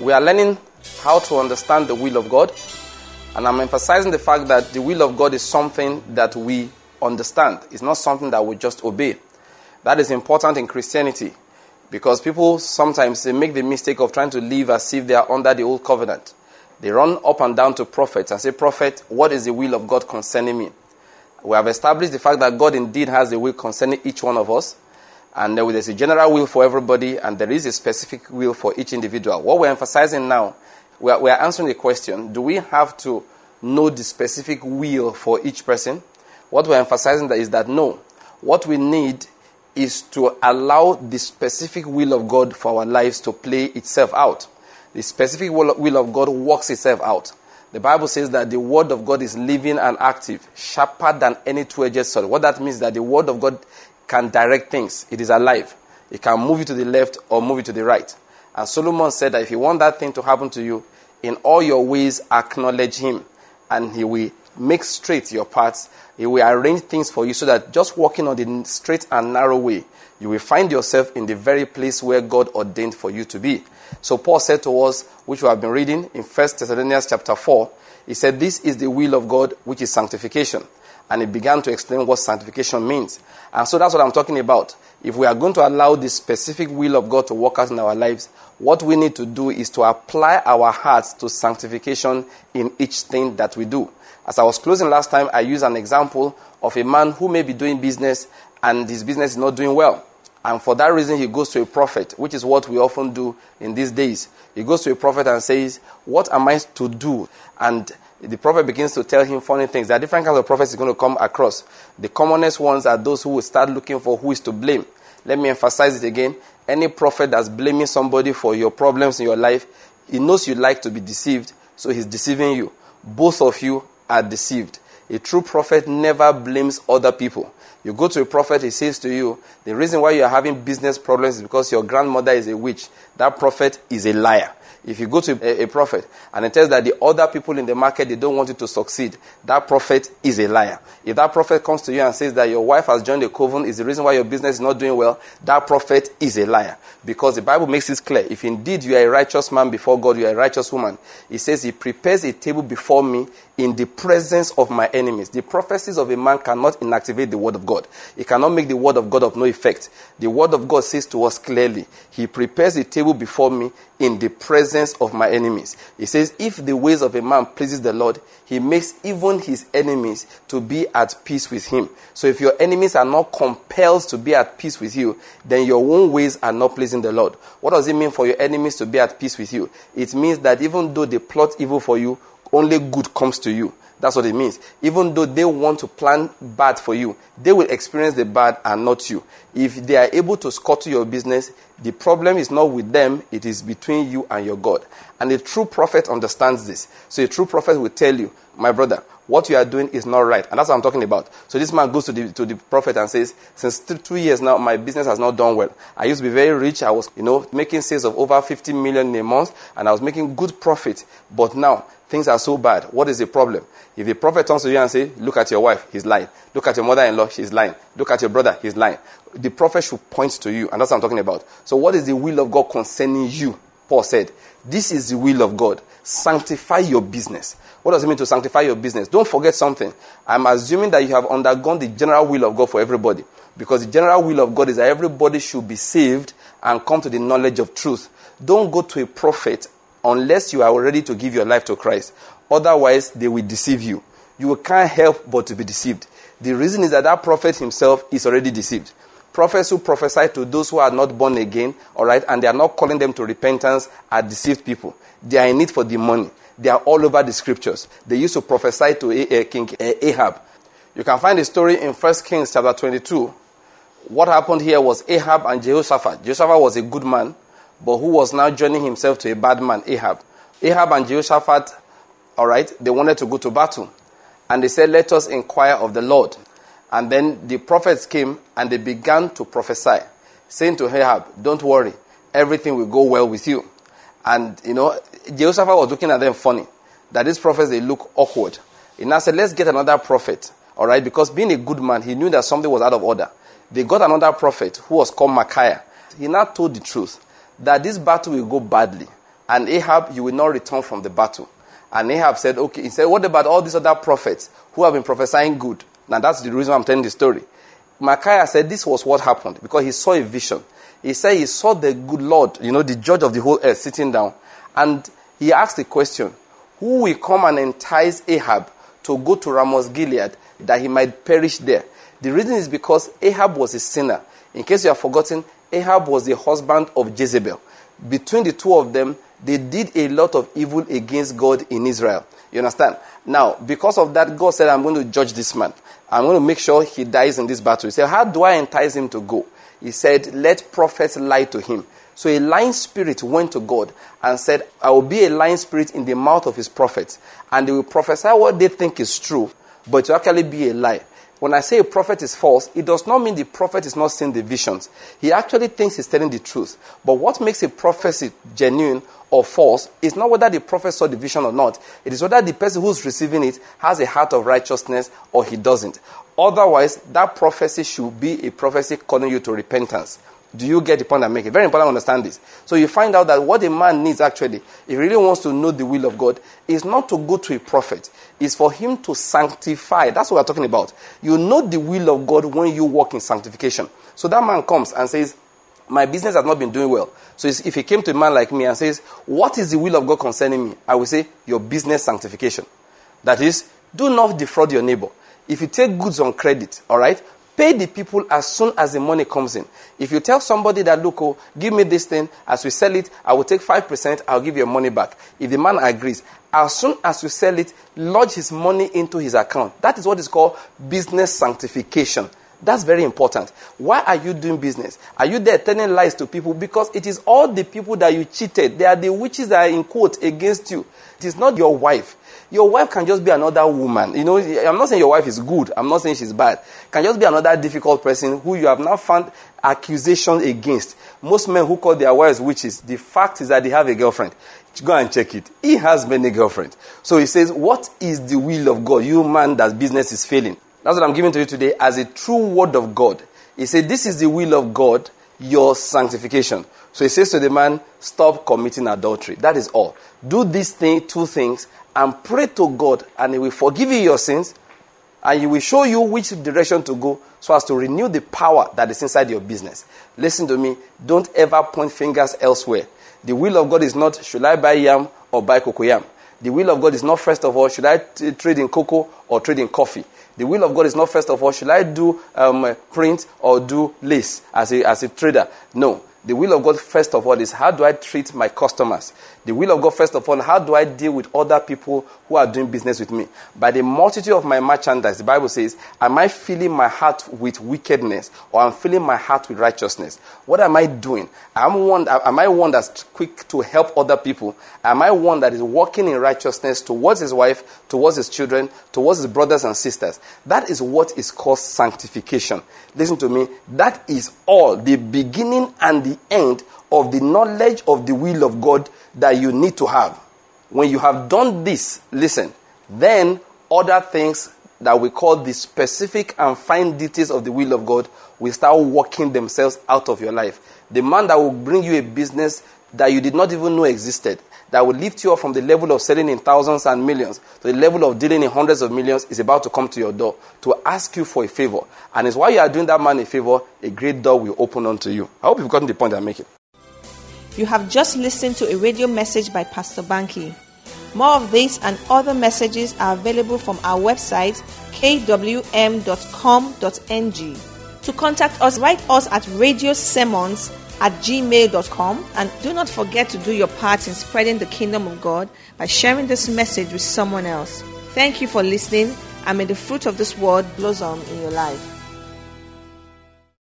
We are learning how to understand the will of God, and I'm emphasizing the fact that the will of God is something that we understand. It's not something that we just obey. That is important in Christianity because people sometimes they make the mistake of trying to live as if they are under the old covenant. They run up and down to prophets and say, Prophet, what is the will of God concerning me? We have established the fact that God indeed has a will concerning each one of us. And there's a general will for everybody, and there is a specific will for each individual. What we're emphasizing now, we are, we are answering the question do we have to know the specific will for each person? What we're emphasizing that is that no. What we need is to allow the specific will of God for our lives to play itself out. The specific will of God works itself out. The Bible says that the word of God is living and active, sharper than any two-edged sword. What that means is that the word of God can direct things. It is alive. It can move you to the left or move you to the right. And Solomon said that if you want that thing to happen to you, in all your ways acknowledge him, and he will make straight your paths. He will arrange things for you so that just walking on the straight and narrow way, you will find yourself in the very place where God ordained for you to be. So Paul said to us, which we have been reading in 1 Thessalonians chapter 4, he said, This is the will of God, which is sanctification. And he began to explain what sanctification means. And so that's what I'm talking about. If we are going to allow the specific will of God to work out in our lives, what we need to do is to apply our hearts to sanctification in each thing that we do. As I was closing last time, I used an example of a man who may be doing business and his business is not doing well. And for that reason, he goes to a prophet, which is what we often do in these days. He goes to a prophet and says, What am I to do? And the prophet begins to tell him funny things. There are different kinds of prophets he's going to come across. The commonest ones are those who will start looking for who is to blame. Let me emphasize it again. Any prophet that's blaming somebody for your problems in your life, he knows you like to be deceived, so he's deceiving you. Both of you are deceived. A true prophet never blames other people. You go to a prophet, he says to you, the reason why you are having business problems is because your grandmother is a witch. That prophet is a liar. If you go to a, a, prophet and it tells that the other people in the market they don't want you to succeed, that prophet is a liar. If that prophet comes to you and says that your wife has joined the coven is the reason why your business is not doing well, that prophet is a liar. Because the Bible makes it clear. If indeed you are a righteous man before God, you are a righteous woman. It says he prepares a table before me in the presence of my enemies. The prophecies of a man cannot inactivate the word of God. It cannot make the word of God of no effect. The word of God says to us clearly, He prepares a table before me in the presence of my enemies. He says, If the ways of a man pleases the Lord, he makes even his enemies to be at peace with him. So if your enemies are not compelled to be at peace with you, then your own ways are not pleasing the Lord. What does it mean for your enemies to be at peace with you? It means that even though they plot evil for you, only good comes to you. That's what it means. Even though they want to plan bad for you, they will experience the bad and not you. If they are able to scuttle your business, the problem is not with them, it is between you and your God. And a true prophet understands this. So a true prophet will tell you, my brother, what you are doing is not right. And that's what I'm talking about. So this man goes to the, to the prophet and says, since two years now, my business has not done well. I used to be very rich. I was, you know, making sales of over 50 million in a month and I was making good profit. But now things are so bad. What is the problem? If the prophet turns to you and say, look at your wife, he's lying. Look at your mother-in-law, she's lying. Look at your brother, he's lying. The prophet should point to you. And that's what I'm talking about. So what is the will of God concerning you? Paul said, this is the will of God. Sanctify your business. What does it mean to sanctify your business? Don't forget something. I'm assuming that you have undergone the general will of God for everybody. Because the general will of God is that everybody should be saved and come to the knowledge of truth. Don't go to a prophet unless you are ready to give your life to Christ. Otherwise, they will deceive you. You can't help but to be deceived. The reason is that that prophet himself is already deceived. Prophets who prophesy to those who are not born again, all right, and they are not calling them to repentance are deceived people. They are in need for the money. They are all over the scriptures. They used to prophesy to a, King Ahab. You can find the story in 1 Kings chapter 22. What happened here was Ahab and Jehoshaphat. Jehoshaphat was a good man, but who was now joining himself to a bad man, Ahab. Ahab and Jehoshaphat, all right, they wanted to go to battle. And they said, Let us inquire of the Lord. And then the prophets came and they began to prophesy, saying to Ahab, Don't worry, everything will go well with you. And, you know, Jehoshaphat was looking at them funny, that these prophets, they look awkward. He now said, Let's get another prophet, all right, because being a good man, he knew that something was out of order. They got another prophet who was called Micaiah. He now told the truth that this battle will go badly and Ahab, you will not return from the battle. And Ahab said, Okay. He said, What about all these other prophets who have been prophesying good? Now, that's the reason I'm telling the story. Micaiah said this was what happened because he saw a vision. He said he saw the good Lord, you know, the judge of the whole earth, sitting down. And he asked the question Who will come and entice Ahab to go to Ramoth Gilead that he might perish there? The reason is because Ahab was a sinner. In case you have forgotten, Ahab was the husband of Jezebel. Between the two of them, they did a lot of evil against God in Israel. You understand? Now, because of that, God said, I'm going to judge this man. I'm going to make sure he dies in this battle. He said, How do I entice him to go? He said, Let prophets lie to him. So a lying spirit went to God and said, I will be a lying spirit in the mouth of his prophets. And they will prophesy what they think is true, but to actually be a lie. When I say a prophet is false, it does not mean the prophet is not seeing the visions. He actually thinks he's telling the truth. But what makes a prophecy genuine or false is not whether the prophet saw the vision or not. It is whether the person who's receiving it has a heart of righteousness or he doesn't. Otherwise, that prophecy should be a prophecy calling you to repentance. Do you get the point I'm making? Very important to understand this. So you find out that what a man needs actually, if he really wants to know the will of God, is not to go to a prophet. It's for him to sanctify. That's what we're talking about. You know the will of God when you walk in sanctification. So that man comes and says, my business has not been doing well. So if he came to a man like me and says, what is the will of God concerning me? I will say, your business sanctification. That is, do not defraud your neighbor. If you take goods on credit, all right, Pay the people as soon as the money comes in. If you tell somebody that, look, oh, give me this thing, as we sell it, I will take 5%, I'll give you your money back. If the man agrees, as soon as you sell it, lodge his money into his account. That is what is called business sanctification. That's very important. Why are you doing business? Are you there telling lies to people? Because it is all the people that you cheated. They are the witches that are in quote against you. It is not your wife. Your wife can just be another woman. You know, I'm not saying your wife is good. I'm not saying she's bad. Can just be another difficult person who you have now found accusation against. Most men who call their wives witches, the fact is that they have a girlfriend. Go and check it. He has many girlfriends. So he says, what is the will of God? You man that business is failing. That's what I'm giving to you today as a true word of God. He said, this is the will of God, your sanctification. So he says to the man, stop committing adultery. That is all. Do these thing, two things and pray to God, and He will forgive you your sins, and He will show you which direction to go so as to renew the power that is inside your business. Listen to me. Don't ever point fingers elsewhere. The will of God is not, should I buy yam or buy cocoyam? The will of God is not, first of all, should I t- trade in cocoa or trade in coffee? The will of God is not, first of all, should I do um, print or do lace as a, as a trader? No. The will of God, first of all, is how do I treat my customers? The will of God, first of all, how do I deal with other people who are doing business with me? By the multitude of my merchandise, the Bible says, am I filling my heart with wickedness or am filling my heart with righteousness? What am I doing? Am, one, am I one that's quick to help other people? Am I one that is walking in righteousness towards his wife, towards his children, towards his brothers and sisters? That is what is called sanctification. Listen to me. That is all the beginning and the end of the knowledge of the will of God that you need to have. When you have done this, listen, then other things that we call the specific and fine details of the will of God will start working themselves out of your life. The man that will bring you a business that you did not even know existed, that will lift you up from the level of selling in thousands and millions to the level of dealing in hundreds of millions is about to come to your door to ask you for a favor. And it's while you are doing that man a favor, a great door will open unto you. I hope you've gotten the point I'm making. You have just listened to a radio message by Pastor Banky. More of these and other messages are available from our website kwm.com.ng. To contact us, write us at radiosermons at gmail.com and do not forget to do your part in spreading the kingdom of God by sharing this message with someone else. Thank you for listening and may the fruit of this word blossom in your life.